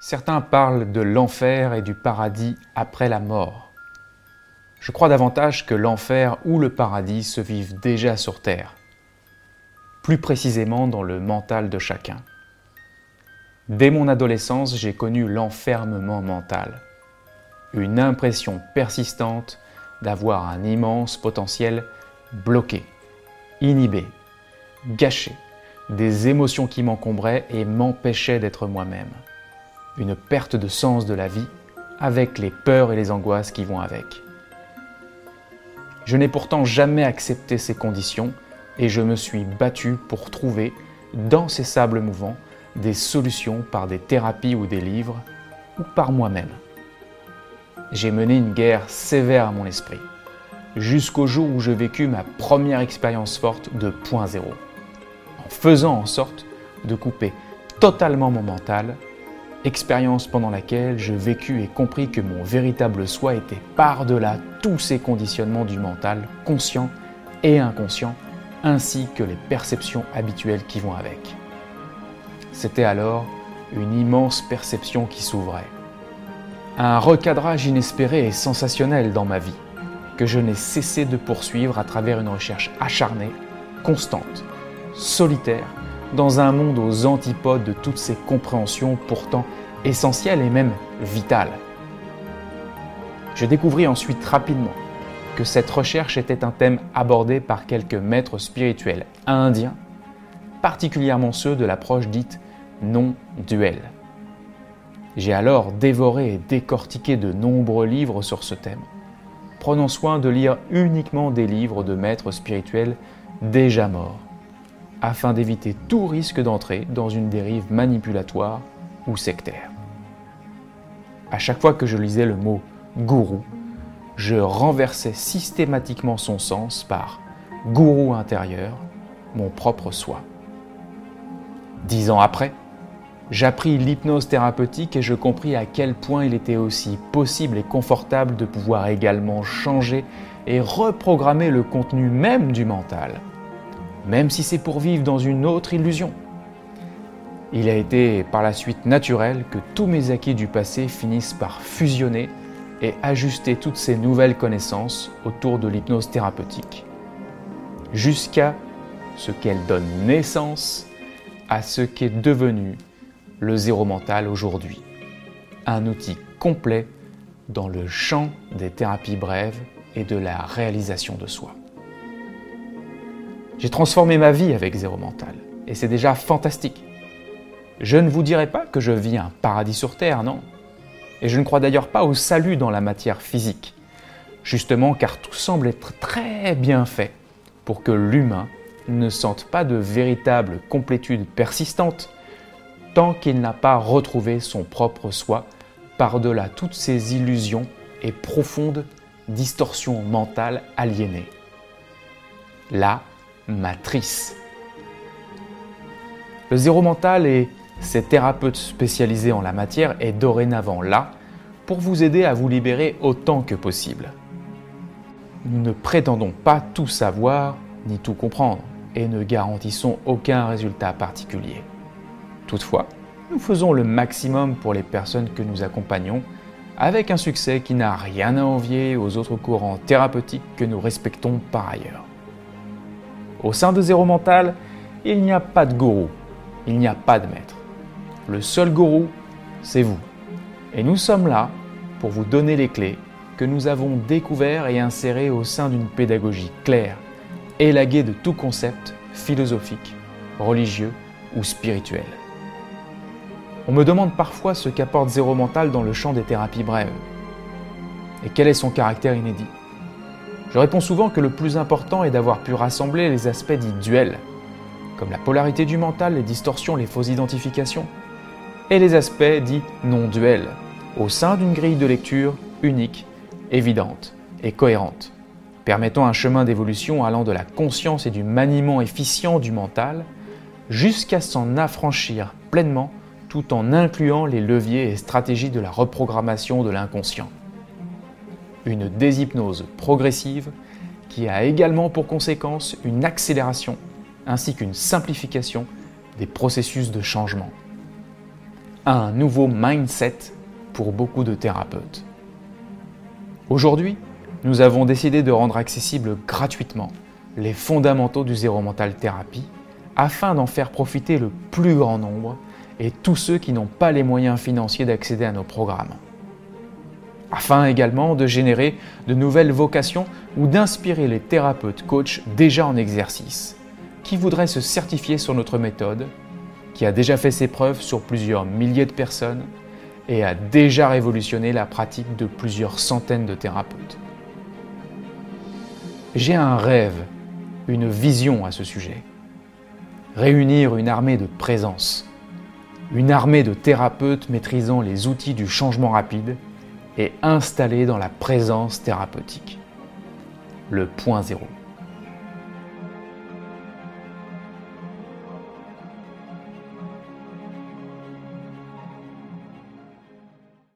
Certains parlent de l'enfer et du paradis après la mort. Je crois davantage que l'enfer ou le paradis se vivent déjà sur Terre, plus précisément dans le mental de chacun. Dès mon adolescence, j'ai connu l'enfermement mental, une impression persistante d'avoir un immense potentiel bloqué, inhibé, gâché, des émotions qui m'encombraient et m'empêchaient d'être moi-même une perte de sens de la vie avec les peurs et les angoisses qui vont avec. Je n'ai pourtant jamais accepté ces conditions et je me suis battu pour trouver, dans ces sables mouvants, des solutions par des thérapies ou des livres, ou par moi-même. J'ai mené une guerre sévère à mon esprit, jusqu'au jour où je vécus ma première expérience forte de point zéro, en faisant en sorte de couper totalement mon mental expérience pendant laquelle je vécus et compris que mon véritable soi était par-delà tous ces conditionnements du mental, conscient et inconscient, ainsi que les perceptions habituelles qui vont avec. C'était alors une immense perception qui s'ouvrait. Un recadrage inespéré et sensationnel dans ma vie, que je n'ai cessé de poursuivre à travers une recherche acharnée, constante, solitaire, dans un monde aux antipodes de toutes ces compréhensions pourtant essentielles et même vitales. Je découvris ensuite rapidement que cette recherche était un thème abordé par quelques maîtres spirituels indiens, particulièrement ceux de l'approche dite non-duel. J'ai alors dévoré et décortiqué de nombreux livres sur ce thème, prenant soin de lire uniquement des livres de maîtres spirituels déjà morts afin d'éviter tout risque d'entrer dans une dérive manipulatoire ou sectaire. À chaque fois que je lisais le mot gourou, je renversais systématiquement son sens par gourou intérieur, mon propre soi. Dix ans après, j'appris l'hypnose thérapeutique et je compris à quel point il était aussi possible et confortable de pouvoir également changer et reprogrammer le contenu même du mental même si c'est pour vivre dans une autre illusion. Il a été par la suite naturel que tous mes acquis du passé finissent par fusionner et ajuster toutes ces nouvelles connaissances autour de l'hypnose thérapeutique, jusqu'à ce qu'elle donne naissance à ce qu'est devenu le zéro mental aujourd'hui, un outil complet dans le champ des thérapies brèves et de la réalisation de soi. J'ai transformé ma vie avec Zéro Mental, et c'est déjà fantastique. Je ne vous dirai pas que je vis un paradis sur Terre, non. Et je ne crois d'ailleurs pas au salut dans la matière physique, justement car tout semble être très bien fait pour que l'humain ne sente pas de véritable complétude persistante tant qu'il n'a pas retrouvé son propre soi par-delà toutes ces illusions et profondes distorsions mentales aliénées. Là, matrice. Le zéro mental et ses thérapeutes spécialisés en la matière est dorénavant là pour vous aider à vous libérer autant que possible. Nous ne prétendons pas tout savoir ni tout comprendre et ne garantissons aucun résultat particulier. Toutefois, nous faisons le maximum pour les personnes que nous accompagnons avec un succès qui n'a rien à envier aux autres courants thérapeutiques que nous respectons par ailleurs. Au sein de Zéro Mental, il n'y a pas de gourou, il n'y a pas de maître. Le seul gourou, c'est vous. Et nous sommes là pour vous donner les clés que nous avons découvertes et insérées au sein d'une pédagogie claire, élaguée de tout concept philosophique, religieux ou spirituel. On me demande parfois ce qu'apporte Zéro Mental dans le champ des thérapies brèves et quel est son caractère inédit? Je réponds souvent que le plus important est d'avoir pu rassembler les aspects dits duels, comme la polarité du mental, les distorsions, les fausses identifications, et les aspects dits non duels, au sein d'une grille de lecture unique, évidente et cohérente, permettant un chemin d'évolution allant de la conscience et du maniement efficient du mental jusqu'à s'en affranchir pleinement tout en incluant les leviers et stratégies de la reprogrammation de l'inconscient une déshypnose progressive qui a également pour conséquence une accélération ainsi qu'une simplification des processus de changement. un nouveau mindset pour beaucoup de thérapeutes. Aujourd'hui, nous avons décidé de rendre accessibles gratuitement les fondamentaux du zéro mental thérapie afin d'en faire profiter le plus grand nombre et tous ceux qui n'ont pas les moyens financiers d'accéder à nos programmes. Afin également de générer de nouvelles vocations ou d'inspirer les thérapeutes coachs déjà en exercice, qui voudraient se certifier sur notre méthode, qui a déjà fait ses preuves sur plusieurs milliers de personnes et a déjà révolutionné la pratique de plusieurs centaines de thérapeutes? J'ai un rêve, une vision à ce sujet. Réunir une armée de présence, une armée de thérapeutes maîtrisant les outils du changement rapide et installés dans la présence thérapeutique. Le point zéro.